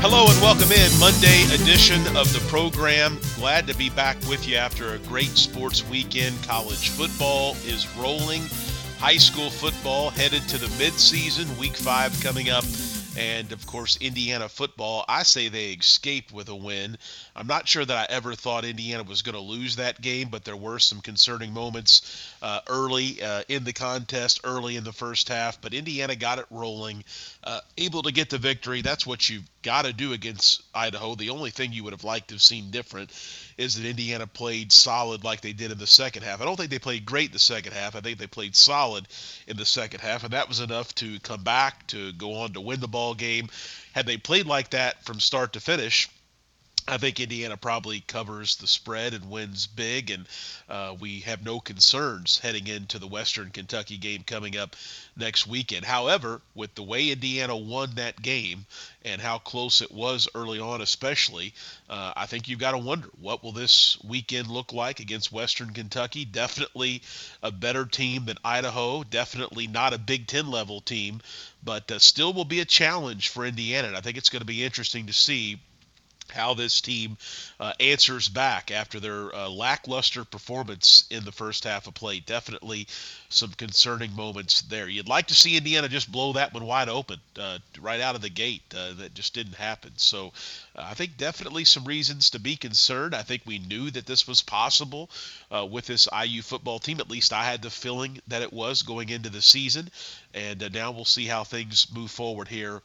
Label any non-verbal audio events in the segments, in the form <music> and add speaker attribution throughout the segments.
Speaker 1: Hello and welcome in Monday edition of the program. Glad to be back with you after a great sports weekend. College football is rolling. High school football headed to the midseason, week 5 coming up and of course Indiana football. I say they escaped with a win. I'm not sure that I ever thought Indiana was going to lose that game, but there were some concerning moments uh, early uh, in the contest, early in the first half. But Indiana got it rolling, uh, able to get the victory. That's what you've got to do against Idaho. The only thing you would have liked to have seen different is that Indiana played solid like they did in the second half. I don't think they played great the second half. I think they played solid in the second half, and that was enough to come back to go on to win the ball game. Had they played like that from start to finish, I think Indiana probably covers the spread and wins big, and uh, we have no concerns heading into the Western Kentucky game coming up next weekend. However, with the way Indiana won that game and how close it was early on, especially, uh, I think you've got to wonder what will this weekend look like against Western Kentucky. Definitely a better team than Idaho. Definitely not a Big Ten level team, but uh, still will be a challenge for Indiana. And I think it's going to be interesting to see how this team uh, answers back after their uh, lackluster performance in the first half of play. Definitely some concerning moments there. You'd like to see Indiana just blow that one wide open uh, right out of the gate. Uh, that just didn't happen. So uh, I think definitely some reasons to be concerned. I think we knew that this was possible uh, with this IU football team. At least I had the feeling that it was going into the season. And now we'll see how things move forward here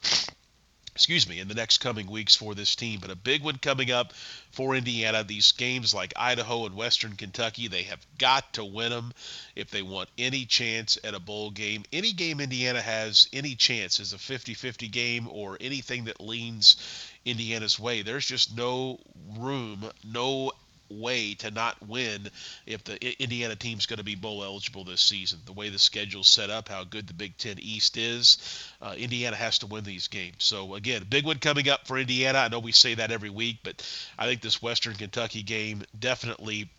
Speaker 1: excuse me, in the next coming weeks for this team. But a big one coming up for Indiana. These games like Idaho and Western Kentucky, they have got to win them if they want any chance at a bowl game. Any game Indiana has any chance is a 50 50 game or anything that leans Indiana's way. There's just no room, no way to not win if the Indiana team's going to be bowl eligible this season. The way the schedule's set up, how good the Big Ten East is, uh, Indiana has to win these games. So again, big one coming up for Indiana. I know we say that every week, but I think this Western Kentucky game definitely.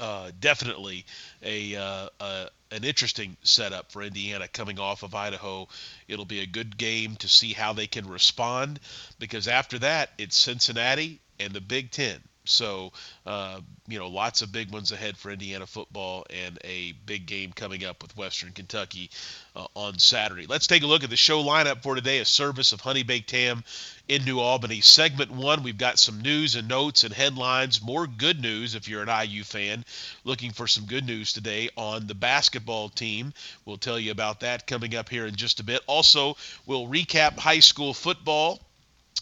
Speaker 1: Uh, definitely a, uh, uh, an interesting setup for Indiana coming off of Idaho. It'll be a good game to see how they can respond because after that it's Cincinnati and the Big Ten. So, uh, you know, lots of big ones ahead for Indiana football and a big game coming up with Western Kentucky uh, on Saturday. Let's take a look at the show lineup for today, a service of Honey Baked Ham in New Albany. Segment one, we've got some news and notes and headlines. More good news if you're an IU fan looking for some good news today on the basketball team. We'll tell you about that coming up here in just a bit. Also, we'll recap high school football.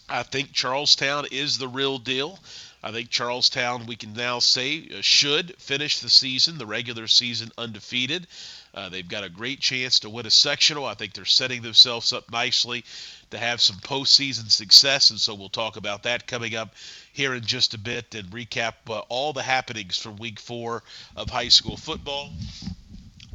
Speaker 1: I think Charlestown is the real deal. I think Charlestown, we can now say, uh, should finish the season, the regular season, undefeated. Uh, they've got a great chance to win a sectional. I think they're setting themselves up nicely to have some postseason success, and so we'll talk about that coming up here in just a bit and recap uh, all the happenings from week four of high school football.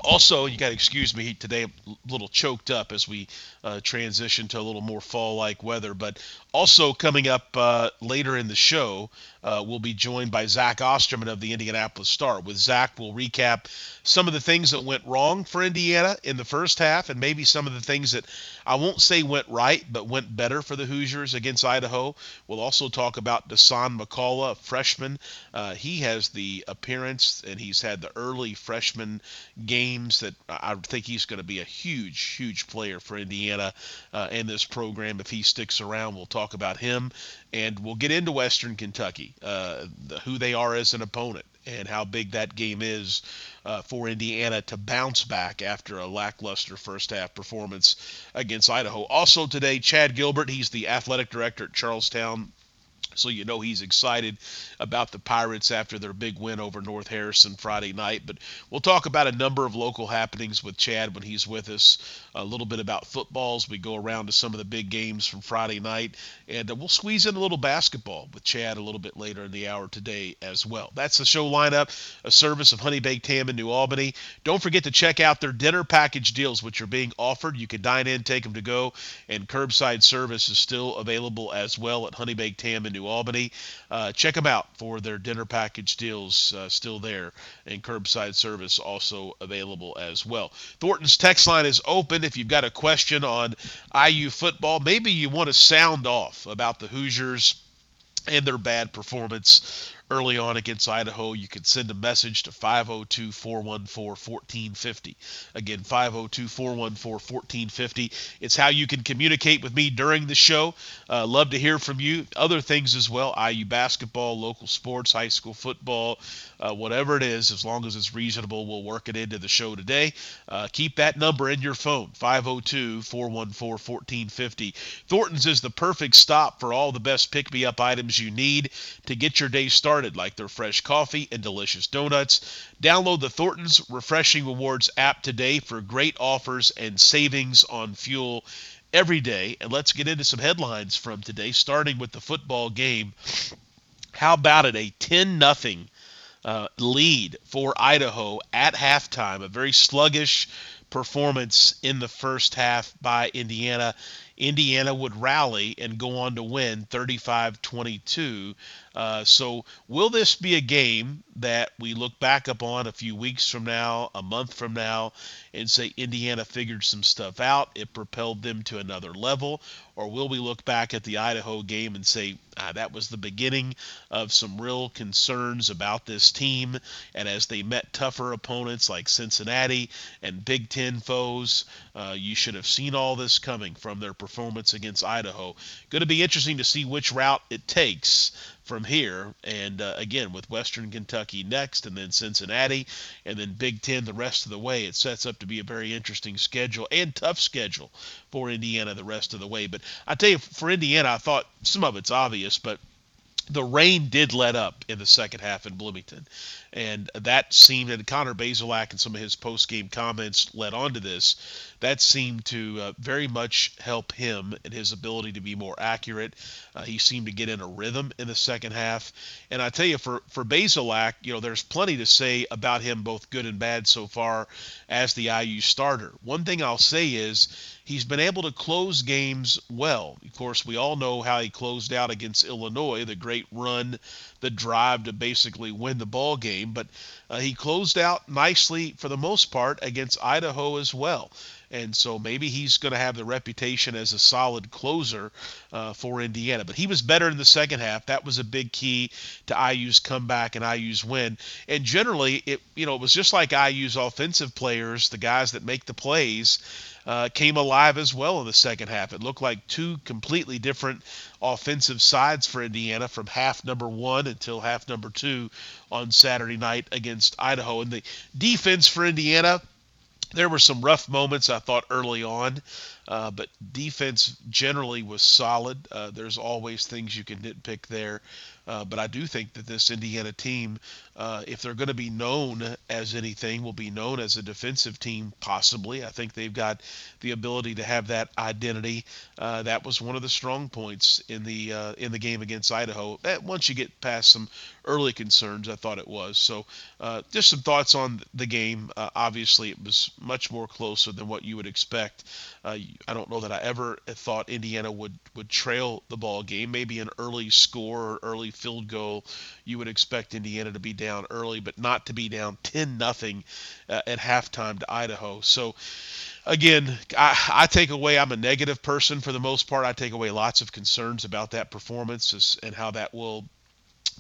Speaker 1: Also, you got to excuse me today, I'm a little choked up as we uh, transition to a little more fall like weather. But also, coming up uh, later in the show, uh, we'll be joined by Zach Osterman of the Indianapolis Star. With Zach, we'll recap some of the things that went wrong for Indiana in the first half and maybe some of the things that I won't say went right, but went better for the Hoosiers against Idaho. We'll also talk about Dasan McCullough, a freshman. Uh, he has the appearance and he's had the early freshman game that I think he's going to be a huge, huge player for Indiana uh, and this program if he sticks around. We'll talk about him, and we'll get into Western Kentucky, uh, the, who they are as an opponent, and how big that game is uh, for Indiana to bounce back after a lackluster first half performance against Idaho. Also today, Chad Gilbert, he's the athletic director at Charlestown so you know he's excited about the Pirates after their big win over North Harrison Friday night. But we'll talk about a number of local happenings with Chad when he's with us. A little bit about footballs. We go around to some of the big games from Friday night, and uh, we'll squeeze in a little basketball with Chad a little bit later in the hour today as well. That's the show lineup. A service of Honey Baked Ham in New Albany. Don't forget to check out their dinner package deals, which are being offered. You can dine in, take them to go, and curbside service is still available as well at Honey Baked Ham in New Albany. Uh, check them out for their dinner package deals uh, still there, and curbside service also available as well. Thornton's text line is open if you've got a question on IU football. Maybe you want to sound off about the Hoosiers and their bad performance early on against Idaho, you can send a message to 502 414 1450. Again, 502 414 1450. It's how you can communicate with me during the show. Uh, love to hear from you. Other things as well IU basketball, local sports, high school football, uh, whatever it is, as long as it's reasonable, we'll work it into the show today. Uh, keep that number in your phone 502 414 1450. Thornton's is the perfect stop for all the best pick me up items you need to get your day started started, like their fresh coffee and delicious donuts. Download the Thornton's Refreshing Rewards app today for great offers and savings on fuel every day. And let's get into some headlines from today, starting with the football game. How about it? A 10 nothing uh, lead for Idaho at halftime. A very sluggish performance in the first half by Indiana. Indiana would rally and go on to win 35 22. Uh, so, will this be a game that we look back upon a few weeks from now, a month from now, and say Indiana figured some stuff out? It propelled them to another level? Or will we look back at the Idaho game and say ah, that was the beginning of some real concerns about this team? And as they met tougher opponents like Cincinnati and Big Ten foes, uh, you should have seen all this coming from their performance against Idaho. Going to be interesting to see which route it takes from here. And uh, again, with Western Kentucky next, and then Cincinnati, and then Big Ten the rest of the way, it sets up to be a very interesting schedule and tough schedule for Indiana the rest of the way. But I tell you, for Indiana, I thought some of it's obvious, but the rain did let up in the second half in Bloomington. And that seemed, and Connor Bazelak and some of his post game comments led on to this, that seemed to uh, very much help him and his ability to be more accurate. Uh, he seemed to get in a rhythm in the second half. And I tell you, for, for Bazelak, you know, there's plenty to say about him, both good and bad so far as the IU starter. One thing I'll say is, he's been able to close games well. Of course, we all know how he closed out against Illinois, the great run, the drive to basically win the ball game. But uh, he closed out nicely for the most part against Idaho as well. And so maybe he's going to have the reputation as a solid closer uh, for Indiana. But he was better in the second half. That was a big key to IU's comeback and IU's win. And generally, it you know it was just like IU's offensive players, the guys that make the plays uh, came alive as well in the second half. It looked like two completely different offensive sides for Indiana from half number one until half number two on Saturday night against Idaho. And the defense for Indiana, there were some rough moments I thought early on, uh, but defense generally was solid. Uh, there's always things you can nitpick there. Uh, but I do think that this Indiana team, uh, if they're going to be known as anything, will be known as a defensive team, possibly. I think they've got the ability to have that identity. Uh, that was one of the strong points in the uh, in the game against Idaho. Eh, once you get past some early concerns, I thought it was. So, uh, just some thoughts on the game. Uh, obviously, it was much more closer than what you would expect. I don't know that I ever thought Indiana would would trail the ball game. Maybe an early score or early field goal, you would expect Indiana to be down early, but not to be down 10 nothing uh, at halftime to Idaho. So again, I, I, take away, I'm a negative person for the most part. I take away lots of concerns about that performance and how that will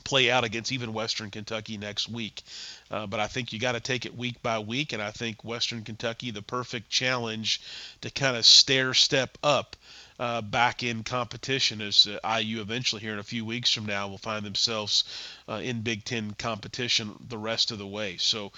Speaker 1: play out against even Western Kentucky next week. Uh, but I think you got to take it week by week, and I think Western Kentucky the perfect challenge to kind of stair step up. Uh, back in competition as uh, IU eventually here in a few weeks from now will find themselves uh, in Big Ten competition the rest of the way. So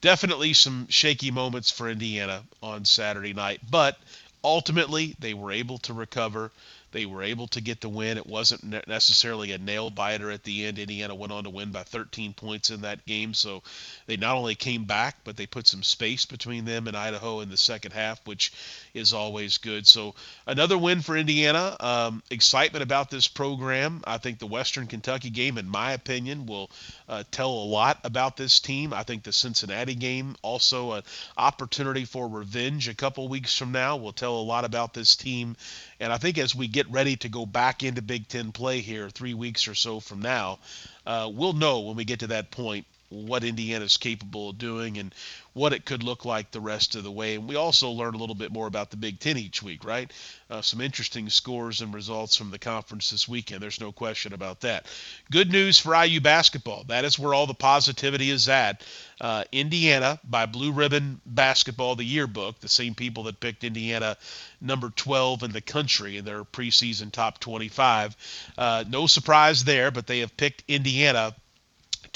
Speaker 1: definitely some shaky moments for Indiana on Saturday night, but ultimately they were able to recover. They were able to get the win. It wasn't necessarily a nail biter at the end. Indiana went on to win by 13 points in that game. So they not only came back, but they put some space between them and Idaho in the second half, which is always good. So another win for Indiana. Um, excitement about this program. I think the Western Kentucky game, in my opinion, will uh, tell a lot about this team. I think the Cincinnati game, also an opportunity for revenge a couple weeks from now, will tell a lot about this team. And I think as we get ready to go back into Big Ten play here three weeks or so from now, uh, we'll know when we get to that point what Indiana's capable of doing and what it could look like the rest of the way. And we also learn a little bit more about the Big Ten each week, right? Uh, some interesting scores and results from the conference this weekend. There's no question about that. Good news for IU basketball. That is where all the positivity is at. Uh, Indiana, by Blue Ribbon Basketball, the yearbook, the same people that picked Indiana number 12 in the country in their preseason top 25. Uh, no surprise there, but they have picked Indiana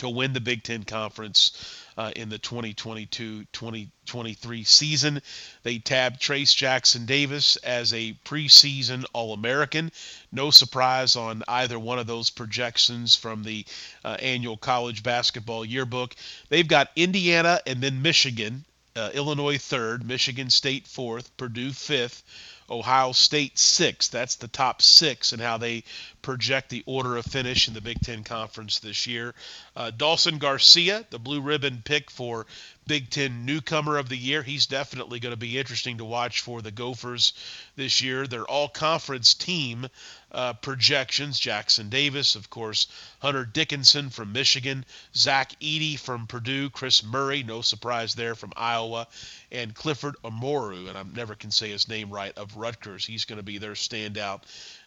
Speaker 1: to win the Big Ten Conference uh, in the 2022-2023 season. They tabbed Trayce Jackson Davis as a preseason All-American. No surprise on either one of those projections from the uh, annual college basketball yearbook. They've got Indiana and then Michigan, uh, Illinois third, Michigan State fourth, Purdue fifth. Ohio State six. That's the top six and how they project the order of finish in the Big Ten Conference this year. Uh, Dawson Garcia, the blue ribbon pick for Big Ten newcomer of the year. He's definitely going to be interesting to watch for the Gophers this year. Their all conference team uh, projections Jackson Davis, of course, Hunter Dickinson from Michigan, Zach Edey from Purdue, Kris Murray, no surprise there from Iowa, and Clifford Amoru, and I never can say his name right, of Rutgers. He's going to be their standout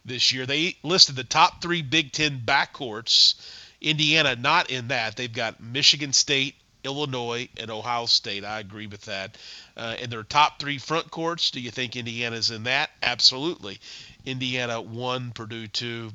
Speaker 1: this year. They listed the top three Big Ten backcourts. Indiana not in that. They've got Michigan State, Illinois, and Ohio State. I agree with that. Uh, in their top three front courts, do you think Indiana's in that? Absolutely. Indiana one, Purdue two,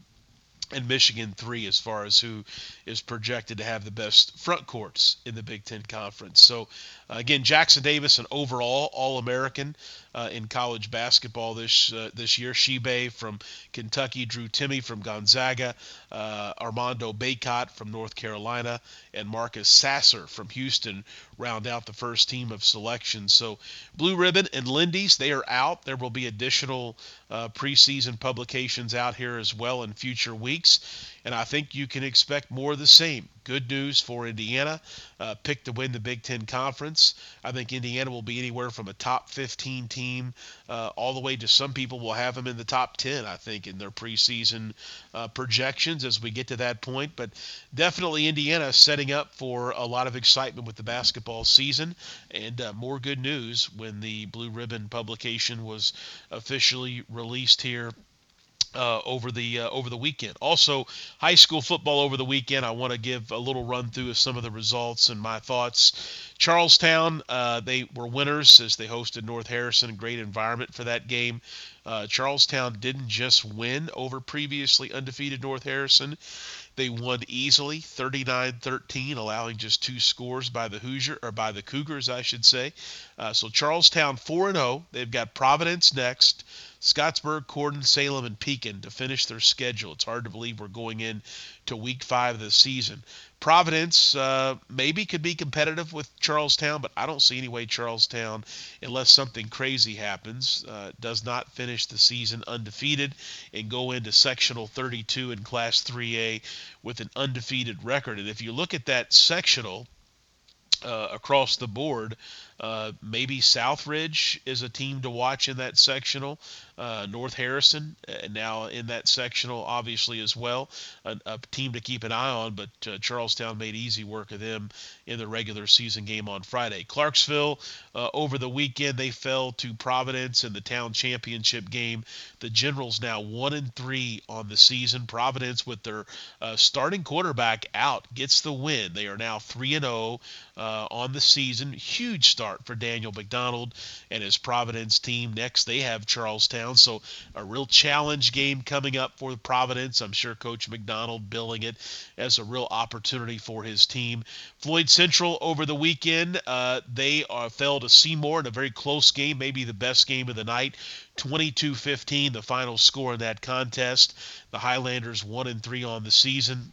Speaker 1: and Michigan three as far as who is projected to have the best front courts in the Big Ten Conference. So again, Jackson Davis, an overall All-American uh, in college basketball this uh, this year. Tshiebwe from Kentucky, Drew Timme from Gonzaga, uh, Armando Bacot from North Carolina, and Marcus Sasser from Houston round out the first team of selection. So Blue Ribbon and Lindy's, they are out. There will be additional uh, preseason publications out here as well in future weeks and I think you can expect more of the same. Good news for Indiana. Uh, picked to win the Big Ten Conference. I think Indiana will be anywhere from a top 15 team uh, all the way to some people will have them in the top 10, I think, in their preseason uh, projections as we get to that point. But definitely Indiana setting up for a lot of excitement with the basketball season and uh, more good news when the Blue Ribbon publication was officially released here uh, over the uh, over the weekend. Also, high school football over the weekend. I want to give a little run through of some of the results and my thoughts. Charlestown, uh, they were winners as they hosted North Harrison. Great environment for that game. Uh, Charlestown didn't just win over previously undefeated North Harrison. They won easily, 39-13, allowing just two scores by the Hoosier or by the Cougars, I should say. Uh, so Charlestown 4-0. They've got Providence next. Scottsburg, Corydon, Salem, and Pekin to finish their schedule. It's hard to believe we're going in to week five of the season. Providence uh, maybe could be competitive with Charlestown, but I don't see any way Charlestown, unless something crazy happens, uh, does not finish the season undefeated and go into sectional 32 in Class 3A with an undefeated record. And if you look at that sectional uh, across the board, Uh, maybe Southridge is a team to watch in that sectional. Uh, North Harrison uh, now in that sectional, obviously as well, a, a team to keep an eye on. But uh, Charlestown made easy work of them in the regular season game on Friday. Clarksville uh, over the weekend they fell to Providence in the town championship game. The Generals now one and three on the season. Providence with their starting quarterback out gets the win. They are now three and zero uh, on the season. Huge start for Daniel McDonald and his Providence team. Next they have Charlestown, so a real challenge game coming up for Providence. I'm sure Coach McDonald billing it as a real opportunity for his team. Floyd Central over the weekend, uh, they are, fell to Seymour in a very close game, maybe the best game of the night. 22-15, the final score in that contest. The Highlanders one and three on the season.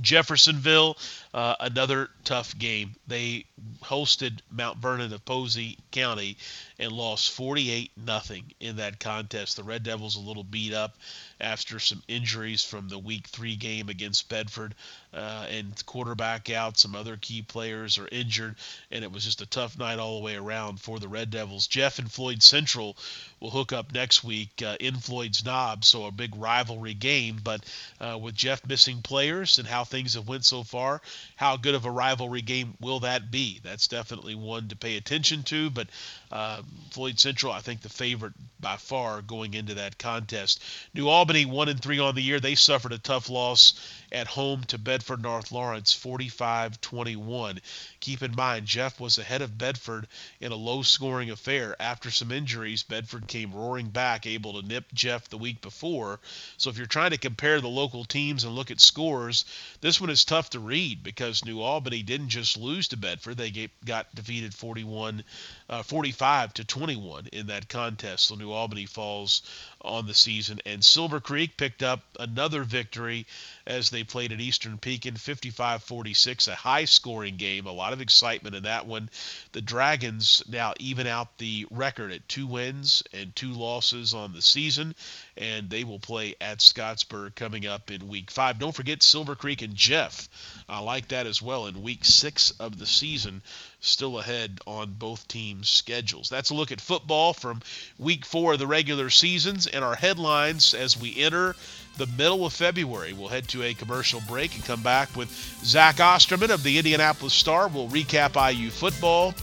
Speaker 1: Jeffersonville, uh, another tough game. They hosted Mount Vernon of Posey County and lost 48 nothing in that contest. The Red Devils a little beat up after some injuries from the Week Three game against Bedford, uh, and quarterback out. Some other key players are injured, and it was just a tough night all the way around for the Red Devils. Jeff and Floyd Central will hook up next week uh, in Floyd's Knob, so a big rivalry game. But uh, with Jeff missing players and how things have went so far, how good of a rivalry game will that be? That's definitely one to pay attention to. But uh, Floyd Central, I think, the favorite by far going into that contest. New Albany one and three on the year. They suffered a tough loss at home to Bedford North Lawrence, 45-21. Keep in mind, Jeff was ahead of Bedford in a low-scoring affair. After some injuries, Bedford came roaring back, able to nip Jeff the week before. So if you're trying to compare the local teams and look at scores, this one is tough to read because New Albany didn't just lose to Bedford; they got defeated 41, uh, 45 to 21 in that contest. So New Albany falls on the season, and Silver Creek picked up another victory as they played at Eastern Pekin 55-46, a high-scoring game, a lot of excitement in that one. The Dragons now even out the record at two wins and two losses on the season, and they will play at Scottsburg coming up in Week Five. Don't forget Silver Creek and Jeff. I like that as well in Week Six of the season still ahead on both teams' schedules. That's a look at football from week four of the regular seasons and our headlines as we enter the middle of February. We'll head to a commercial break and come back with Zach Osterman of the Indianapolis Star. We'll recap IU football.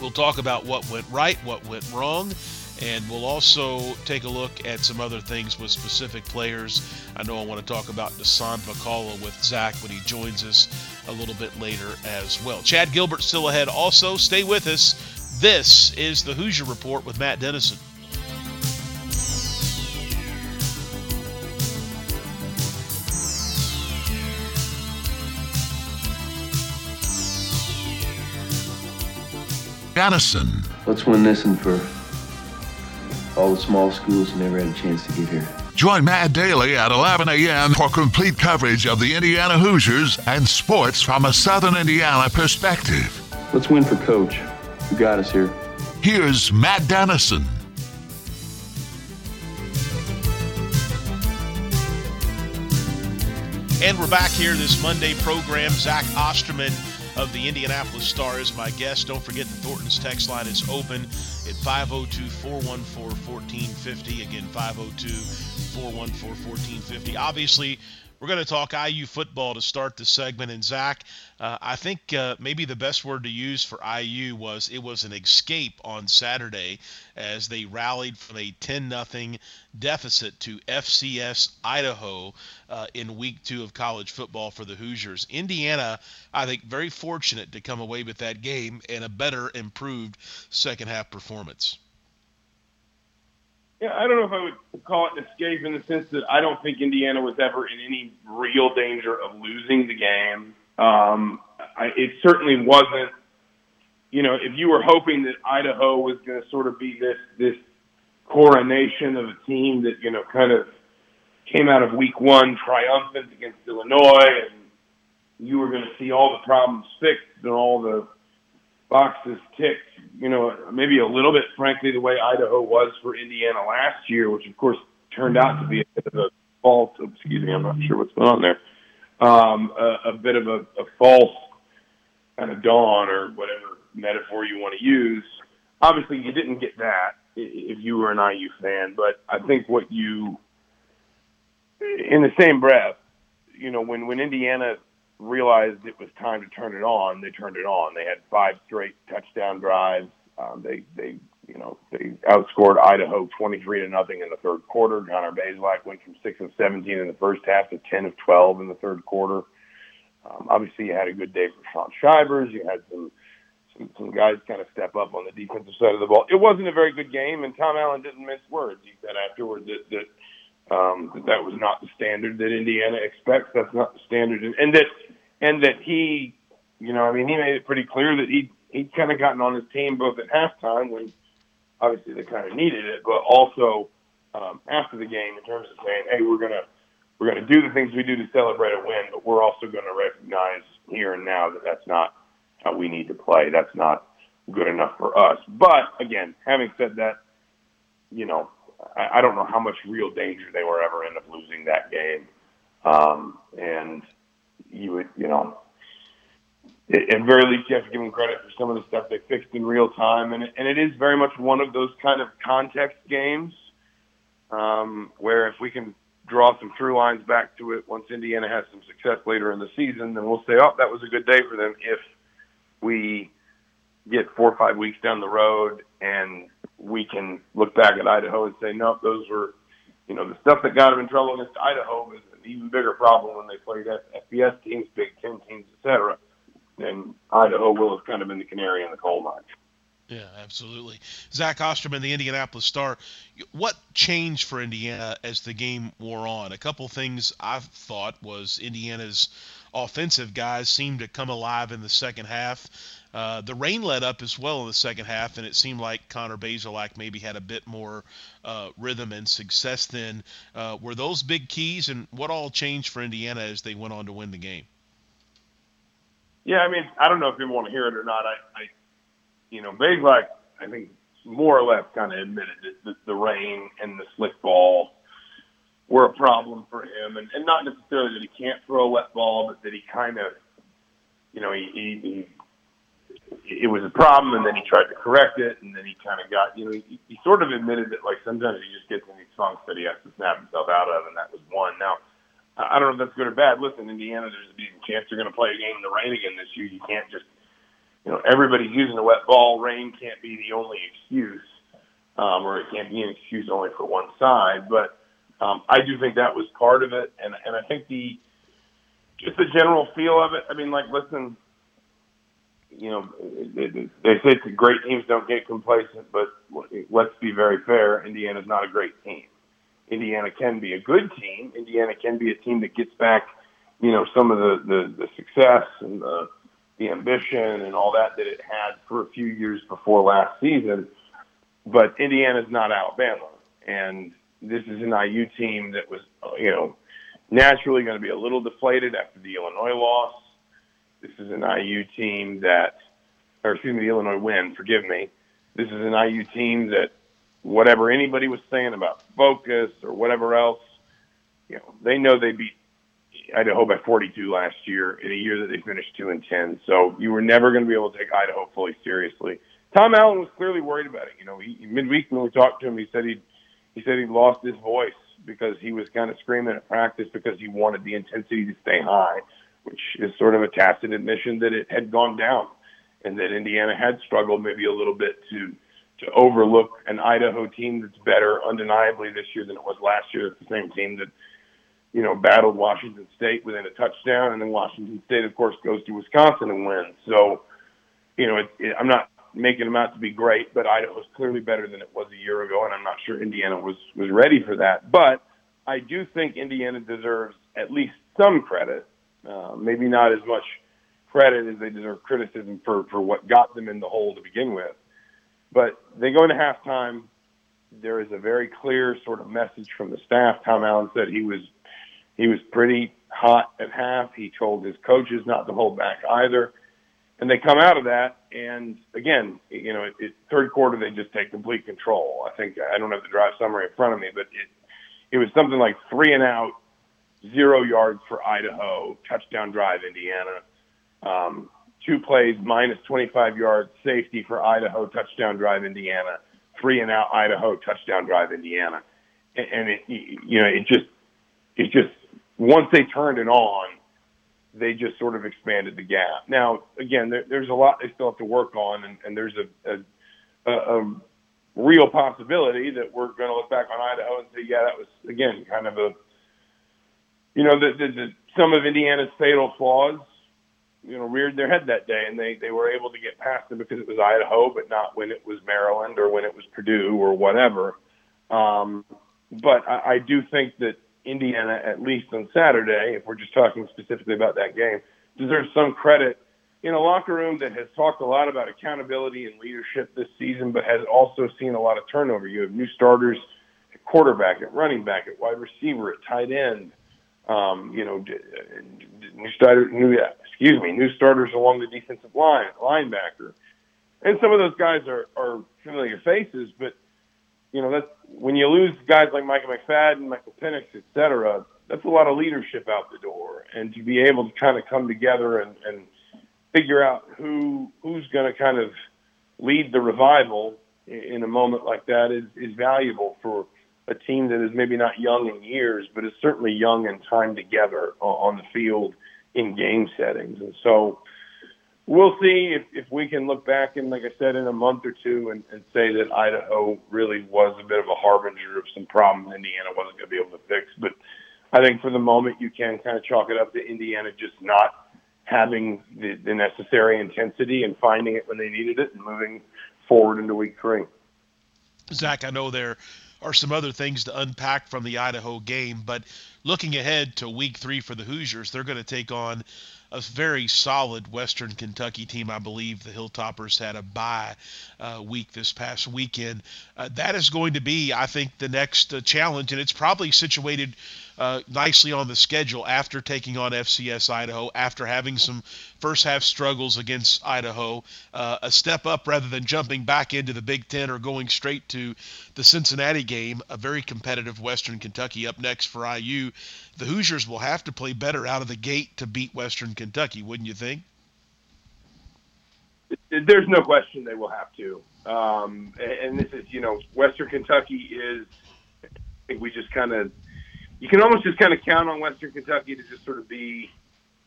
Speaker 1: We'll talk about what went right, what went wrong, and we'll also take a look at some other things with specific players. I know I want to talk about Dasan McCullough with Zach when he joins us a little bit later as well. Chad Gilbert still ahead. Also, stay with us. This is the Hoosier Report with Matt Dennison.
Speaker 2: Dennison.
Speaker 3: Let's win this one for all the small schools who never had a chance to get here.
Speaker 2: Join Matt Daly at 11 a.m. for complete coverage of the Indiana Hoosiers and sports from a Southern Indiana perspective.
Speaker 3: Let's win for Coach, who got us here.
Speaker 2: Here's Matt Dennison.
Speaker 1: And we're back here this Monday program. Zach Osterman of the Indianapolis Star is my guest. Don't forget the Thornton's text line is open at 502 414 1450. Again, 502 414 1450. Obviously, we're going to talk IU football to start the segment. And Zach, uh, I think uh, maybe the best word to use for IU was it was an escape on Saturday as they rallied from a 10 0 deficit to FCS Idaho uh, in week two of college football for the Hoosiers. Indiana, I think, very fortunate to come away with that game and a better, improved second half performance.
Speaker 4: Yeah, I don't know if I would call it an escape in the sense that I don't think Indiana was ever in any real danger of losing the game. Um, I, it certainly wasn't. You know, if you were hoping that Idaho was going to sort of be this this coronation of a team that you know kind of came out of Week One triumphant against Illinois, and you were going to see all the problems fixed and all the boxes ticked, you know, maybe a little bit, frankly, the way Idaho was for Indiana last year, which of course turned out to be a bit of a fault. Excuse me, I'm not sure what's going on there. Um, a, a bit of a, a false kind of dawn or whatever metaphor you want to use. Obviously, you didn't get that if you were an IU fan, but I think what you, in the same breath, you know, when when Indiana realized it was time to turn it on, they turned it on. They had five straight touchdown drives. Um, they they you know they outscored Idaho 23 to nothing in the third quarter. Connor Bazelak went from six of 17 in the first half to 10 of 12 in the third quarter. Um, obviously, you had a good day for Shaun Shivers. You had some, some some guys kind of step up on the defensive side of the ball. It wasn't a very good game, and Tom Allen didn't mince words. He said afterward that that um, that, that was not the standard that Indiana expects. That's not the standard, and, and that and that he, you know, I mean, he made it pretty clear that he he'd kind of gotten on his team both at halftime when obviously they kind of needed it, but also um, after the game in terms of saying, hey, we're gonna we're to do the things we do to celebrate a win, but we're also to recognize here and now that that's not how we need to play. That's not good enough for us. But again, having said that, you know, I, I don't know how much real danger they were ever in of losing that game. Um, and you would, you know, at very least, you have to give them credit for some of the stuff they fixed in real time, and it, and it is very much one of those kind of context games um, where if we can draw some through lines back to it once Indiana has some success later in the season, then we'll say, oh, that was a good day for them. If we get four or five weeks down the road and we can look back at Idaho and say, nope, those were, you know, the stuff that got them in trouble against Idaho even bigger problem when they played FBS teams, Big Ten teams, etc. Then Idaho will have kind of been the canary in the coal mine.
Speaker 1: Yeah, absolutely. Zach Osterman, the Indianapolis Star. What changed for Indiana as the game wore on? A couple things I thought was Indiana's offensive guys seemed to come alive in the second half. Uh, the rain let up as well in the second half, and it seemed like Connor Bazelak maybe had a bit more uh, rhythm and success then. Uh, were those big keys, and what all changed for Indiana as they went on to win the game?
Speaker 4: Yeah, I mean, I don't know if people want to hear it or not. I, I you know, Bazelak, I think, more or less kind of admitted that the, the rain and the slick ball were a problem for him, and, and not necessarily that he can't throw a wet ball, but that he kind of, you know, he, he, he it was a problem, and then he tried to correct it, and then he kind of got, you know, he, he sort of admitted that like sometimes he just gets in these funks that he has to snap himself out of, and that was one. Now, I don't know if that's good or bad. Listen, Indiana, there's a decent chance they're going to play a game in the rain again this year. You can't just you know, everybody's using the wet ball. Rain can't be the only excuse, um, or it can't be an excuse only for one side. But um, I do think that was part of it, and and I think the just the general feel of it. I mean, like, listen, you know, they say great teams don't get complacent, but let's be very fair. Indiana's not a great team. Indiana can be a good team. Indiana can be a team that gets back, you know, some of the the, the success and the the ambition and all that that it had for a few years before last season. But Indiana's not Alabama, and this is an IU team that was, you know, naturally going to be a little deflated after the Illinois loss. This is an IU team that, or excuse me, the Illinois win. Forgive me. This is an IU team that, whatever anybody was saying about focus or whatever else, you know, they know they beat Idaho by 42 last year in a year that they finished two and ten. So you were never going to be able to take Idaho fully seriously. Tom Allen was clearly worried about it. You know, he, midweek when we talked to him, he said he he said he lost his voice because he was kind of screaming at practice because he wanted the intensity to stay high, which is sort of a tacit admission that it had gone down and that Indiana had struggled maybe a little bit to to overlook an Idaho team that's better undeniably this year than it was last year. It's the same team that you know, battled Washington State within a touchdown, and then Washington State, of course, goes to Wisconsin and wins. So, you know, it, it, I'm not making them out to be great, but Idaho is clearly better than it was a year ago, and I'm not sure Indiana was was ready for that. But I do think Indiana deserves at least some credit, uh, maybe not as much credit as they deserve criticism for for what got them in the hole to begin with. But they go into halftime. There is a very clear sort of message from the staff. Tom Allen said he was he was pretty hot at half. He told his coaches not to hold back either. And they come out of that, and again, you know, it, it, third quarter they just take complete control. I think I don't have the drive summary in front of me, but it it was something like three and out, zero yards for Idaho, touchdown drive Indiana, um, two plays, minus 25 yards, safety for Idaho, touchdown drive Indiana, three and out Idaho, touchdown drive Indiana, and, and it you know it just it just once they turned it on, they just sort of expanded the gap. Now again, there, there's a lot they still have to work on, and, and there's a, a, a, a real possibility that we're going to look back on Idaho and say, yeah, that was again kind of a you know the, the, the some of Indiana's fatal flaws you know reared their head that day, and they they were able to get past them because it was Idaho, but not when it was Maryland or when it was Purdue or whatever. Um, but I, I do think that Indiana, at least on Saturday, if we're just talking specifically about that game, deserves some credit in a locker room that has talked a lot about accountability and leadership this season, but has also seen a lot of turnover. You have new starters at quarterback, at running back, at wide receiver, at tight end. Um, you know, new starters, new excuse me, new starters along the defensive line, linebacker, and some of those guys are are familiar faces. But you know, that's when you lose guys like Micah McFadden, Michael Penix, et cetera. That's a lot of leadership out the door, and to be able to kind of come together and, and figure out who who's going to kind of lead the revival in a moment like that is is valuable for a team that is maybe not young in years, but is certainly young in time together on the field in game settings. And so we'll see if, if we can look back and, like I said, in a month or two and, and say that Idaho really was a bit of a harbinger of some problems Indiana wasn't going to be able to fix. But I think for the moment you can kind of chalk it up to Indiana just not having the, the necessary intensity and finding it when they needed it and moving forward into week three.
Speaker 1: Zach, I know there are some other things to unpack from the Idaho game, but looking ahead to week three for the Hoosiers, they're going to take on a very solid Western Kentucky team. I believe the Hilltoppers had a bye uh, week this past weekend. Uh, that is going to be, I think, the next uh, challenge, and it's probably situated uh, nicely on the schedule after taking on FCS Idaho, after having some first half struggles against Idaho, uh, a step up rather than jumping back into the Big Ten or going straight to the Cincinnati game, a very competitive Western Kentucky up next for IU. The Hoosiers will have to play better out of the gate to beat Western Kentucky, wouldn't you think?
Speaker 4: There's no question they will have to. Um, and this is, you know, Western Kentucky is, I think we just kind of you can almost just kind of count on Western Kentucky to just sort of be,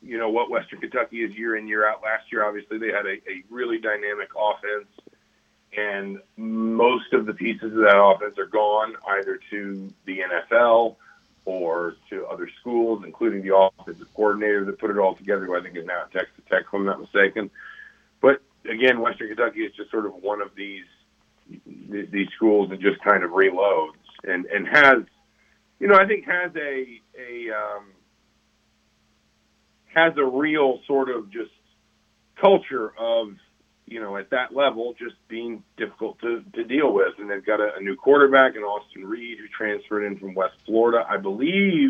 Speaker 4: you know, what Western Kentucky is year in year out. Last year, obviously, they had a, a really dynamic offense, and most of the pieces of that offense are gone either to the NFL or to other schools, including the offensive coordinator that put it all together, who I think is now at Texas Tech, if I'm not mistaken. But again, Western Kentucky is just sort of one of these these schools that just kind of reloads and and has you know, I think has a a um, has a real sort of just culture of you know at that level just being difficult to, to deal with, and they've got a, a new quarterback in Austin Reed who transferred in from West Florida, I believe.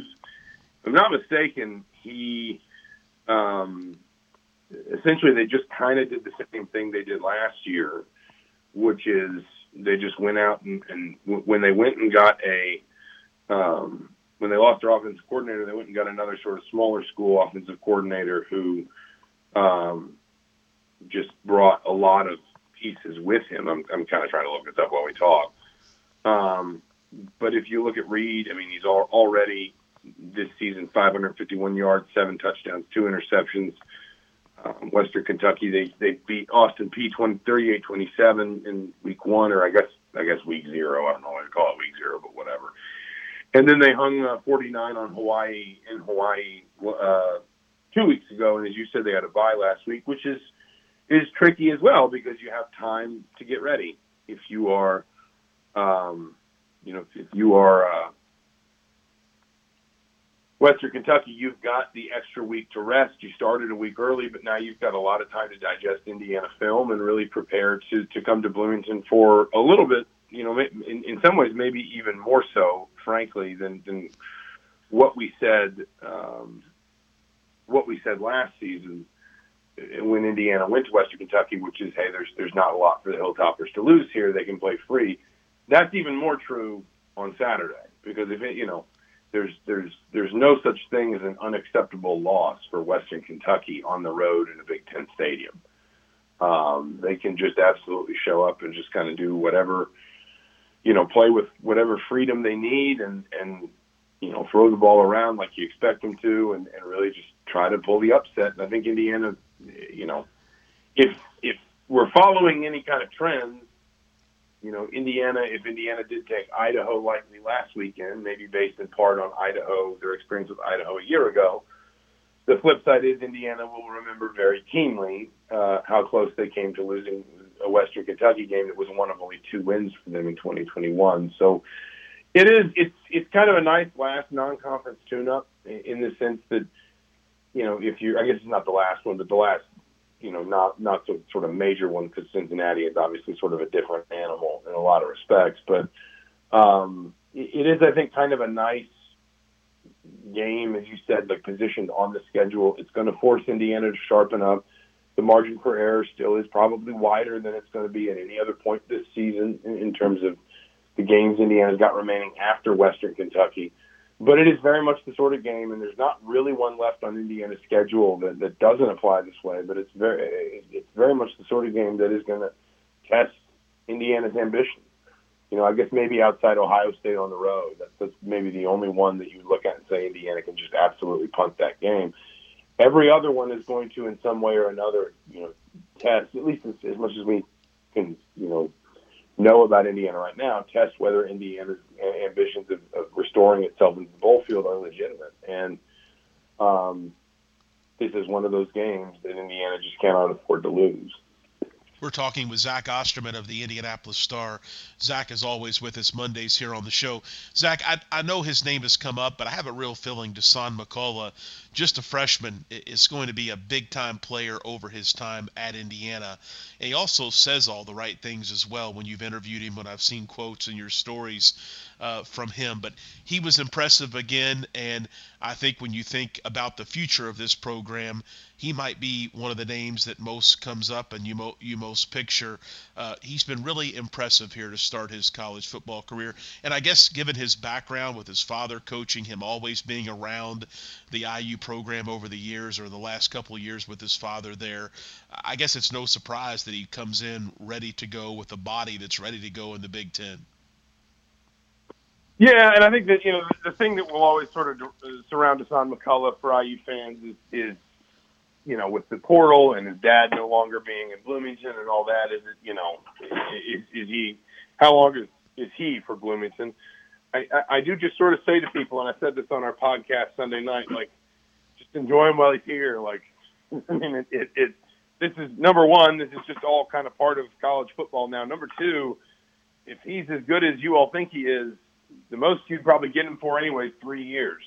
Speaker 4: If I'm not mistaken, he um, essentially they just kind of did the same thing they did last year, which is they just went out and, and w- when they went and got a um, when they lost their offensive coordinator, they went and got another sort of smaller school offensive coordinator who um, just brought a lot of pieces with him. I'm, I'm kind of trying to look this up while we talk. Um, but if you look at Reed, I mean, he's all, already this season 551 yards, seven touchdowns, two interceptions. Um, Western Kentucky, they they beat Austin Peay 38-27 in week one, or I guess I guess week zero. I don't know what to call it, week zero, but whatever. And then they hung uh, 49 on Hawaii in Hawaii uh, two weeks ago, and as you said, they had a bye last week, which is is tricky as well because you have time to get ready. If you are, um, you know, if you are uh, Western Kentucky, you've got the extra week to rest. You started a week early, but now you've got a lot of time to digest Indiana film and really prepare to to come to Bloomington for a little bit you know, in, in some ways, maybe even more so, frankly, than, than what we said, um, what we said last season when Indiana went to Western Kentucky, which is, hey, there's there's not a lot for the Hilltoppers to lose here. They can play free. That's even more true on Saturday because if it, you know, there's there's there's no such thing as an unacceptable loss for Western Kentucky on the road in a Big Ten stadium. Um, they can just absolutely show up and just kind of do whatever, you know, play with whatever freedom they need and and you know throw the ball around like you expect them to and, and really just try to pull the upset. And I think Indiana, you know, if if we're following any kind of trends you know, Indiana, if Indiana did take Idaho lightly last weekend, maybe based in part on Idaho, their experience with Idaho a year ago, the flip side is Indiana will remember very keenly uh, how close they came to losing a Western Kentucky game that was one of only two wins for them in 2021. So it is it's it's kind of a nice last non-conference tune-up in the sense that you know if you I guess it's not the last one, but the last you know, not not so, sort of major one because Cincinnati is obviously sort of a different animal in a lot of respects. But um, it, it is, I think, kind of a nice game, as you said, like positioned on the schedule. It's going to force Indiana to sharpen up. The margin for error still is probably wider than it's going to be at any other point this season in, in terms of the games Indiana's got remaining after Western Kentucky. But it is very much the sort of game, and there's not really one left on Indiana's schedule that, that doesn't apply this way. But it's very it's very much the sort of game that is going to test Indiana's ambition. You know, I guess maybe outside Ohio State on the road, that's, that's maybe the only one that you look at and say Indiana can just absolutely punt that game. Every other one is going to, in some way or another, you know, test at least as, as much as we can, you know, know about Indiana right now, test whether Indiana's ambitions of, of restoring itself into the bowl field are legitimate. And um, this is one of those games that Indiana just cannot afford to lose.
Speaker 1: We're talking with Zach Osterman of the Indianapolis Star. Zach is always with us Mondays here on the show. Zach, I, I know his name has come up, but I have a real feeling Dasan McCullough, just a freshman, is going to be a big time player over his time at Indiana. And he also says all the right things as well when you've interviewed him, when I've seen quotes in your stories uh, from him. But he was impressive again, and I think when you think about the future of this program, he might be one of the names that most comes up and you, mo- you most picture. Uh, he's been really impressive here to start his college football career, and I guess given his background with his father coaching him, always being around the IU program over the years or the last couple of years with his father there, I guess it's no surprise that he comes in ready to go with a body that's ready to go in the Big Ten.
Speaker 4: Yeah, and I think that you know the, the thing that will always sort of uh, surround Dasan McCullough for IU fans is, is you know with the portal and his dad no longer being in Bloomington and all that. Is it you know is, is he how long is is he for Bloomington? I, I, I do just sort of say to people, and I said this on our podcast Sunday night, like just enjoy him while he's here. Like <laughs> I mean, it, it, it this is number one. This is just all kind of part of college football now. Number two, if he's as good as you all think he is the most you'd probably get him for anyway three years.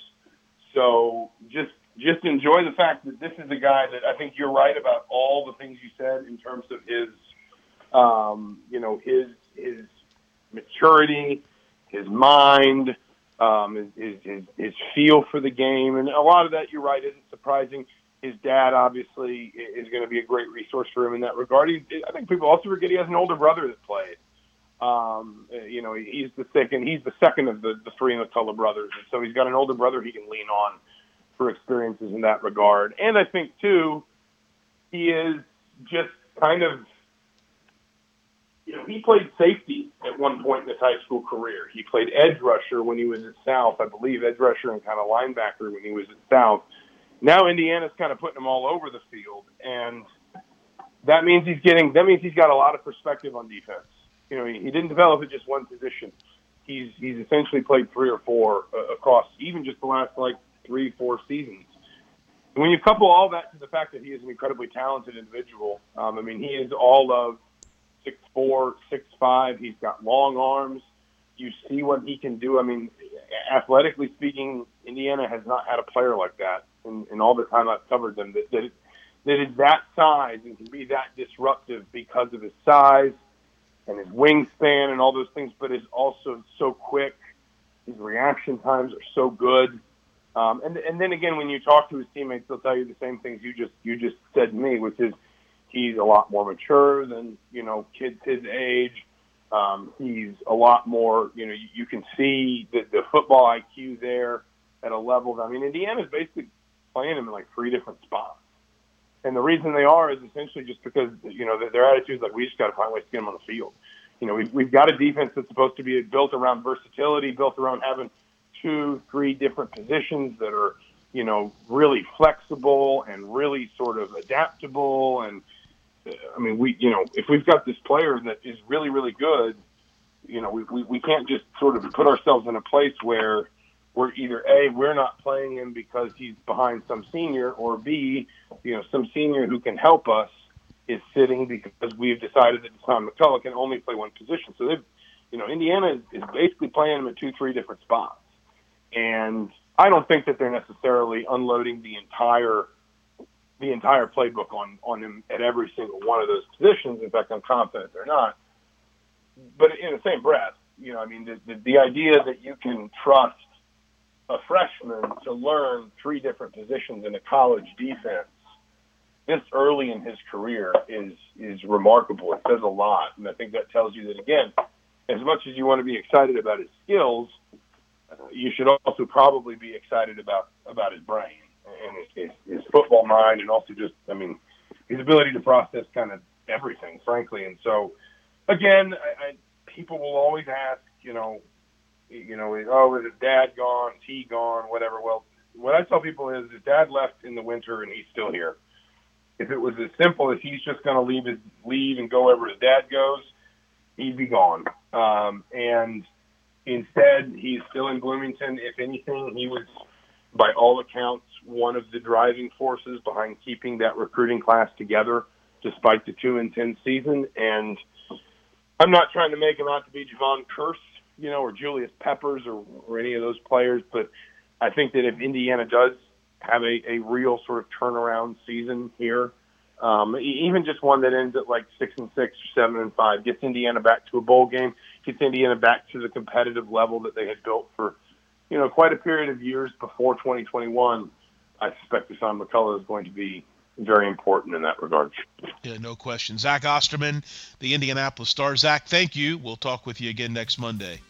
Speaker 4: So just just enjoy the fact that this is a guy that I think you're right about all the things you said in terms of his, um, you know, his his maturity, his mind, um, his, his his feel for the game, and a lot of that you're right isn't surprising. His dad obviously is going to be a great resource for him in that regard. He, I think people also forget he has an older brother that played. Um, you know, he's the second. He's the second of the the three McCullough brothers, and so he's got an older brother he can lean on for experiences in that regard. And I think too, he is just kind of, you know, he played safety at one point in his high school career. He played edge rusher when he was at South, I believe, edge rusher and kind of linebacker when he was at South. Now Indiana's kind of putting him all over the field, and that means he's getting. That means he's got a lot of perspective on defense you know, he, didn't develop at just one position. He's he's essentially played three or four uh, across even just the last like three four seasons. And when you couple all that to the fact that he is an incredibly talented individual, um, I mean, he is all of six four, six five. He's got long arms. You see what he can do. I mean, athletically speaking, Indiana has not had a player like that in, in all the time I've covered them that that, that is that size and can be that disruptive because of his size, and his wingspan and all those things, but is also so quick. His reaction times are so good. Um, and and then again, when you talk to his teammates, they'll tell you the same things you just you just said to me, which is he's a lot more mature than you know kids his age. Um, he's a lot more, you know, you, you can see the, the football IQ there. at a level. That, I mean, Indiana's basically playing them in like three different spots. And the reason they are is essentially just because you know their attitude is like we just got to find ways to get them on the field. You know, we've we've got a defense that's supposed to be built around versatility, built around having two, three different positions that are you know really flexible and really sort of adaptable. And uh, I mean, we you know if we've got this player that is really really good, you know, we we, we can't just sort of put ourselves in a place where we're either a we're not playing him because he's behind some senior, or b you know some senior who can help us is sitting because we've decided that Tom McCullough can only play one position. So they've you know Indiana is, basically playing him at two three different spots, and I don't think that they're necessarily unloading the entire the entire playbook on on him at every single one of those positions. In fact, I'm confident they're not. But in the same breath, you know, I mean, the, the, the idea that you can trust a freshman to learn three different positions in a college defense this early in his career is is remarkable. It says a lot, and I think that tells you that again, as much as you want to be excited about his skills, you should also probably be excited about about his brain and his, his, his football mind, and also just I mean his ability to process kind of everything, frankly. And so, again, I, I, people will always ask, you know, you know, oh, is his dad gone? Is he gone? Whatever. Well, what I tell people is his dad left in the winter and he's still here. If it was as simple as he's just going to leave his leave and go wherever his dad goes, he'd be gone. Um, and instead, he's still in Bloomington. If anything, he was, by all accounts, one of the driving forces behind keeping that recruiting class together, despite the two and ten season. And I'm not trying to make him out to be Jevon Kearse you know, or Julius Peppers or, or any of those players. But I think that if Indiana does have a, a real sort of turnaround season here, um, even just one that ends at like six and six or seven and five, gets Indiana back to a bowl game, gets Indiana back to the competitive level that they had built for, you know, quite a period of years before 2021. I suspect Dasan McCullough is going to be very important in that regard.
Speaker 1: Yeah, no question. Zach Osterman, the Indianapolis Star. Zach, thank you. We'll talk with you again next Monday.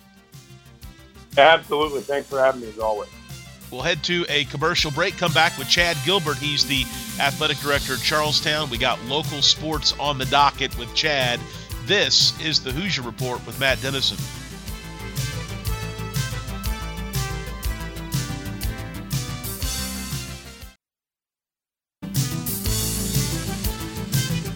Speaker 4: Absolutely. Thanks for having me as always.
Speaker 1: We'll head to a commercial break. Come back with Chad Gilbert. He's the athletic director at Charlestown. We got local sports on the docket with Chad. This is the Hoosier Report with Matt Dennison.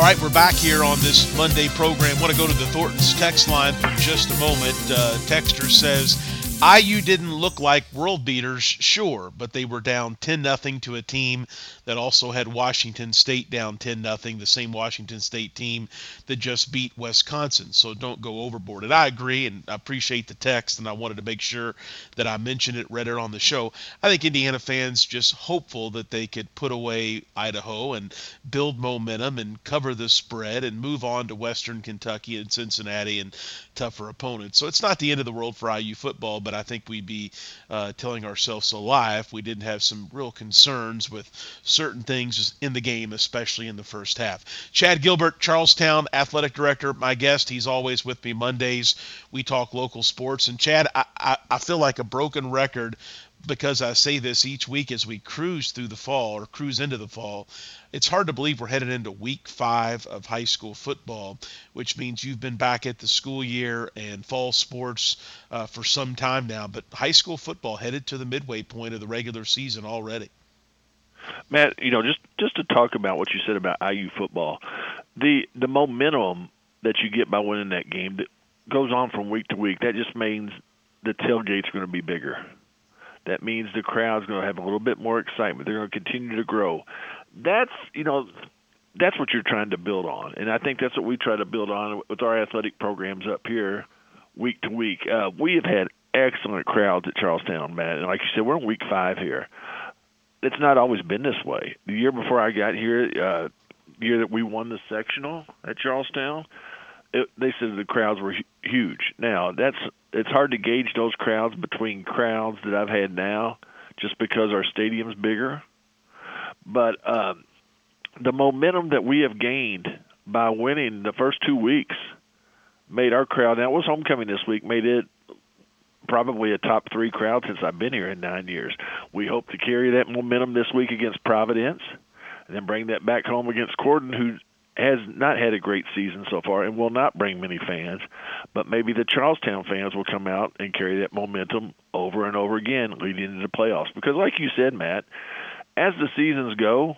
Speaker 1: All right, we're back here on this Monday program. I want to go to the Thornton's text line for just a moment. Uh, Texter says, IU didn't look like world beaters, sure, but they were down 10 nothing to a team that also had Washington State down 10 nothing, the same Washington State team that just beat Wisconsin. So don't go overboard. And I agree and I appreciate the text and I wanted to make sure that I mentioned it, read it on the show. I think Indiana fans just hopeful that they could put away Idaho and build momentum and cover the spread and move on to Western Kentucky and Cincinnati and tougher opponents. So it's not the end of the world for IU football, but I think we'd be uh, telling ourselves a lie if we didn't have some real concerns with certain things in the game, especially in the first half. Chad Gilbert, Charlestown Athletic Director, my guest. He's always with me Mondays. We talk local sports. And Chad, I, I, I feel like a broken record because I say this each week as we cruise through the fall or cruise into the fall. It's hard to believe we're headed into week five of high school football, which means you've been back at the school year and fall sports uh, for some time now. But high school football headed to the midway point of the regular season already.
Speaker 5: Matt, you know, just just to talk about what you said about IU football, the the momentum that you get by winning that game that goes on from week to week. That just means the tailgate's going to be bigger that means the crowd's going to have a little bit more excitement. They're going to continue to grow. That's you know that's what you're trying to build on, and I think that's what we try to build on with our athletic programs up here, week to week. Uh, we have had excellent crowds at Charlestown, Matt, and like you said, we're in week five here. it's not always been this way. The year before I got here, uh, year that we won the sectional at Charlestown, it, they said the crowds were huge. Now that's it's hard to gauge those crowds between crowds that I've had now, just because our stadium's bigger. But um, the momentum that we have gained by winning the first two weeks made our crowd. It was homecoming this week, made it probably a top three crowd since I've been here in nine years. We hope to carry that momentum this week against Providence, and then bring that back home against Corydon, who has not had a great season so far and will not bring many fans, but maybe the Charlestown fans will come out and carry that momentum over and over again leading into the playoffs. Because, like you said, Matt, as the seasons go,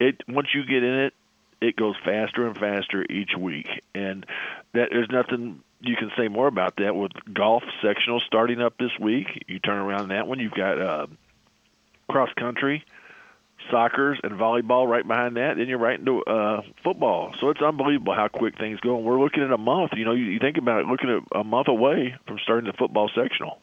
Speaker 5: it once you get in it, it goes faster and faster each week, and that there's nothing you can say more about that with golf sectional starting up this week. You turn around that one, you've got uh, cross country soccer's and volleyball right behind that. Then you're right into uh, football. So it's unbelievable how quick things go. And we're looking at a month. You know, you, you think about it, looking at a month away from starting the football sectional.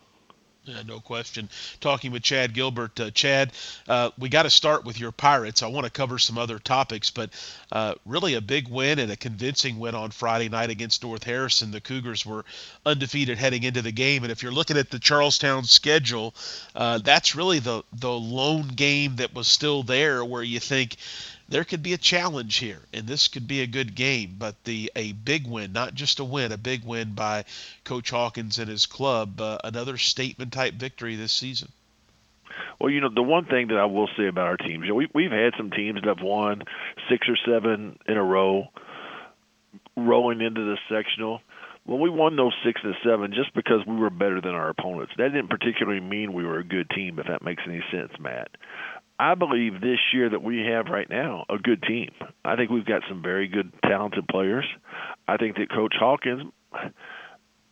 Speaker 1: Yeah, no question. Talking with Chad Gilbert. Uh, Chad, uh, we got to start with your Pirates. I want to cover some other topics, but uh, really a big win and a convincing win on Friday night against North Harrison. The Cougars were undefeated heading into the game, and if you're looking at the Charlestown schedule, uh, that's really the the lone game that was still there where you think there could be a challenge here, and this could be a good game. But the a big win, not just a win, a big win by Coach Hawkins and his club, uh, another statement type victory this season.
Speaker 5: Well, you know, the one thing that I will say about our teams, you know, we, we've had some teams that have won six or seven in a row, rolling into the sectional. Well, we won those six and seven just because we were better than our opponents. That didn't particularly mean we were a good team, if that makes any sense, Matt. I believe this year that we have right now a good team. I think we've got some very good, talented players. I think that Coach Hawkins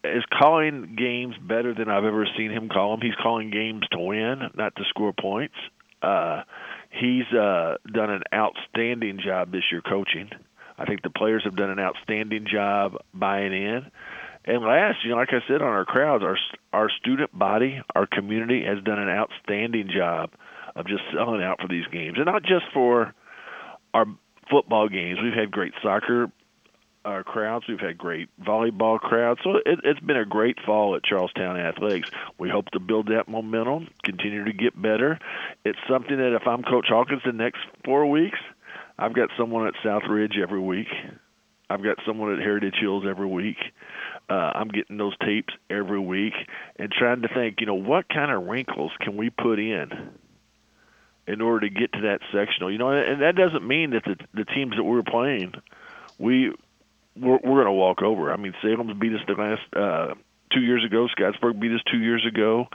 Speaker 5: is calling games better than I've ever seen him call them. He's calling games to win, not to score points. Uh, he's uh, done an outstanding job this year coaching. I think the players have done an outstanding job buying in. And last, you know, like I said on our crowds, our our student body, our community has done an outstanding job of just selling out for these games, and not just for our football games. We've had great soccer uh, crowds. We've had great volleyball crowds. So it, it's been a great fall at Charlestown Athletics. We hope to build that momentum, continue to get better. It's something that if I'm Coach Hawkins the next four weeks, I've got someone at Southridge every week. I've got someone at Heritage Hills every week. Uh, I'm getting those tapes every week and trying to think, you know, what kind of wrinkles can we put in in order to get to that sectional. You know, and that doesn't mean that the the teams that we're playing, we we're, we're going to walk over. I mean, Salem's beat us the last uh, two years ago. Scottsburg beat us two years ago.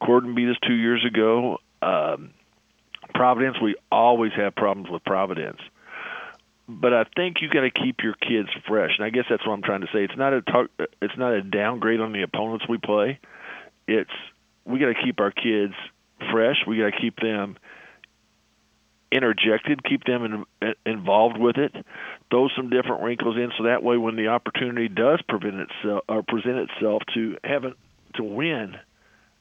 Speaker 5: Corydon beat us two years ago. Um, Providence, we always have problems with Providence. But I think you got to keep your kids fresh, and I guess that's what I'm trying to say. It's not a talk, it's not a downgrade on the opponents we play. It's we got to keep our kids fresh. We got to keep them interjected, keep them in, involved with it, throw some different wrinkles in, so that way when the opportunity does prevent itself or present itself to have it to win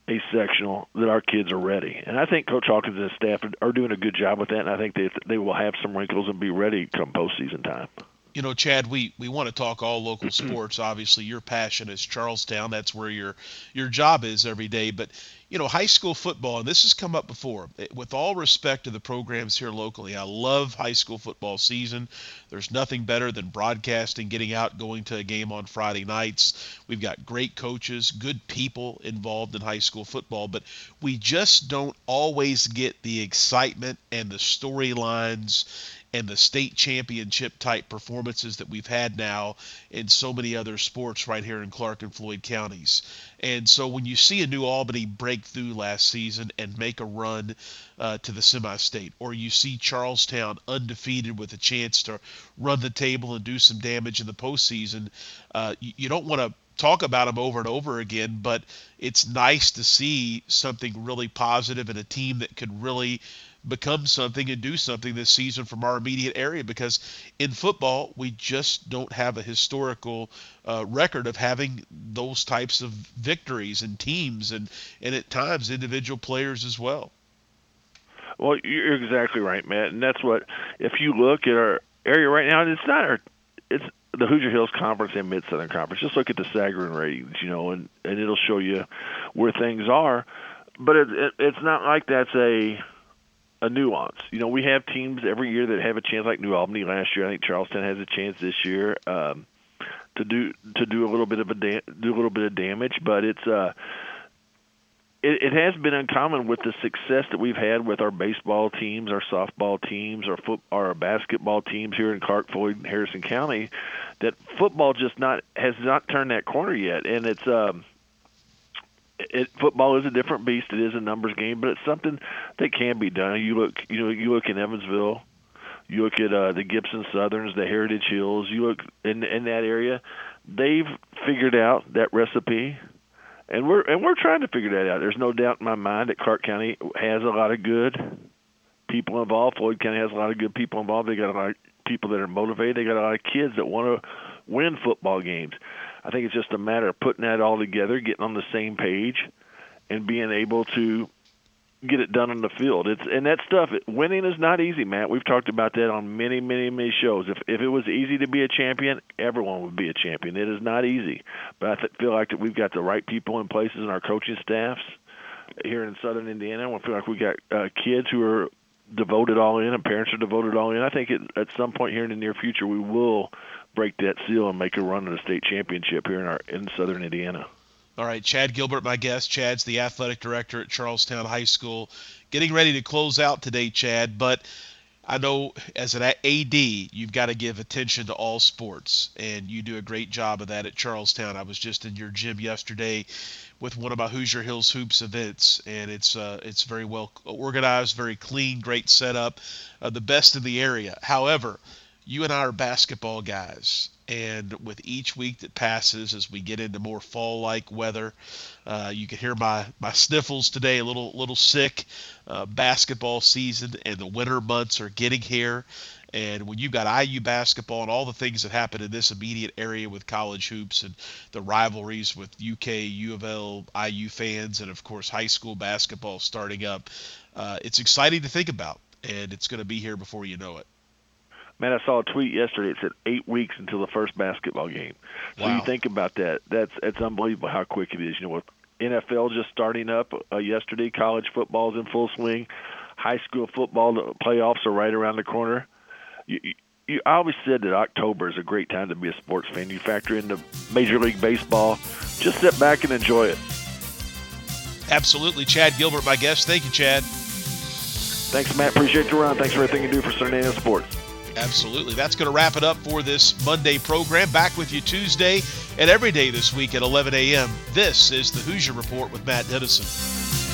Speaker 5: a sectional, that our kids are ready. And I think Coach Hawkins and his staff are doing a good job with that, and I think they they will have some wrinkles and be ready come postseason time
Speaker 1: you know, Chad, we, we want to talk all local mm-hmm. sports. Obviously, your passion is Charlestown. That's where your your job is every day. But you know, high school football, and this has come up before. Eh, with all respect to the programs here locally, I love high school football season. There's nothing better than broadcasting, getting out, going to a game on Friday nights. We've got great coaches, good people involved in high school football, but we just don't always get the excitement and the storylines and the state championship type performances that we've had now in so many other sports right here in Clark and Floyd counties. And so when you see a New Albany break through last season and make a run uh, to the semi state, or you see Charlestown undefeated with a chance to run the table and do some damage in the postseason, uh, you, you don't want to talk about them over and over again, but it's nice to see something really positive and a team that could really become something and do something this season from our immediate area because in football we just don't have a historical uh, record of having those types of victories and teams and and at times individual players as well.
Speaker 5: Well, you're exactly right, Matt, and that's what. If you look at our area right now, it's not our. It's the Hoosier Hills Conference and Mid Southern Conference. Just look at the Sagarin ratings, you know, and and it'll show you where things are. But it, it, it's not like that's a a nuance. You know, we have teams every year that have a chance, like New Albany last year. I think Charlestown has a chance this year um, to do to do a little bit of a da- do a little bit of damage. But it's uh, it, it has been uncommon with the success that we've had with our baseball teams, our softball teams, our foot, our basketball teams here in Clark, Floyd, and Harrison County. That football just not has not turned that corner yet, and it's. Um, it, football is a different beast. It is a numbers game, but it's something that can be done. You look, you know, you look in Evansville, you look at uh, the Gibson Southerns, the Heritage Hills. You look in in that area, they've figured out that recipe and we're and we're trying to figure that out. There's no doubt in my mind that Clark County has a lot of good people involved. Floyd County has a lot of good people involved. They got a lot of people that are motivated. They got a lot of kids that want to win football games. I think it's just a matter of putting that all together, getting on the same page, and being able to get it done on the field. It's and that stuff. Winning is not easy, Matt. We've talked about that on many, many, many shows. If if it was easy to be a champion, everyone would be a champion. It is not easy, but I th- feel like that we've got the right people in places in our coaching staffs here in Southern Indiana. I feel like we got uh, kids who are devoted all in, and parents are devoted all in. I think it, at some point here in the near future, we will break that seal and make a run at a state championship here in our in Southern Indiana.
Speaker 1: All right, Chad Gilbert, my guest. Chad's the athletic director at Charlestown High School. Getting ready to close out today, Chad, but I know as an AD, you've got to give attention to all sports, and you do a great job of that at Charlestown. I was just in your gym yesterday with one of my Hoosier Hills Hoops events, and it's uh, it's very well organized, very clean, great setup, uh, the best in the area. However, you and I are basketball guys, and with each week that passes, as we get into more fall-like weather, uh, you can hear my my sniffles today, a little little sick. Uh, basketball season and the winter months are getting here, and when you've got IU basketball and all the things that happen in this immediate area with college hoops and the rivalries with UK, U of L, IU fans, and of course high school basketball starting up, uh, it's exciting to think about, and it's going to be here before you know it.
Speaker 5: Man, I saw a tweet yesterday. It said eight weeks until the first basketball game. So
Speaker 1: Wow.
Speaker 5: you think about that. That's it's unbelievable how quick it is. You know, with NFL just starting up uh, yesterday, college football's in full swing, high school football the playoffs are right around the corner. You, you, you I always said that October is a great time to be a sports fan. You factor in the Major League Baseball. Just sit back and enjoy it.
Speaker 1: Absolutely, Chad Gilbert, my guest. Thank you, Chad.
Speaker 5: Thanks, Matt. Appreciate you around. Thanks for everything you do for Indiana sports.
Speaker 1: Absolutely. That's going to wrap it up for this Monday program. Back with you Tuesday and every day this week at 11 a.m. This is the Hoosier Report with Matt Dennison.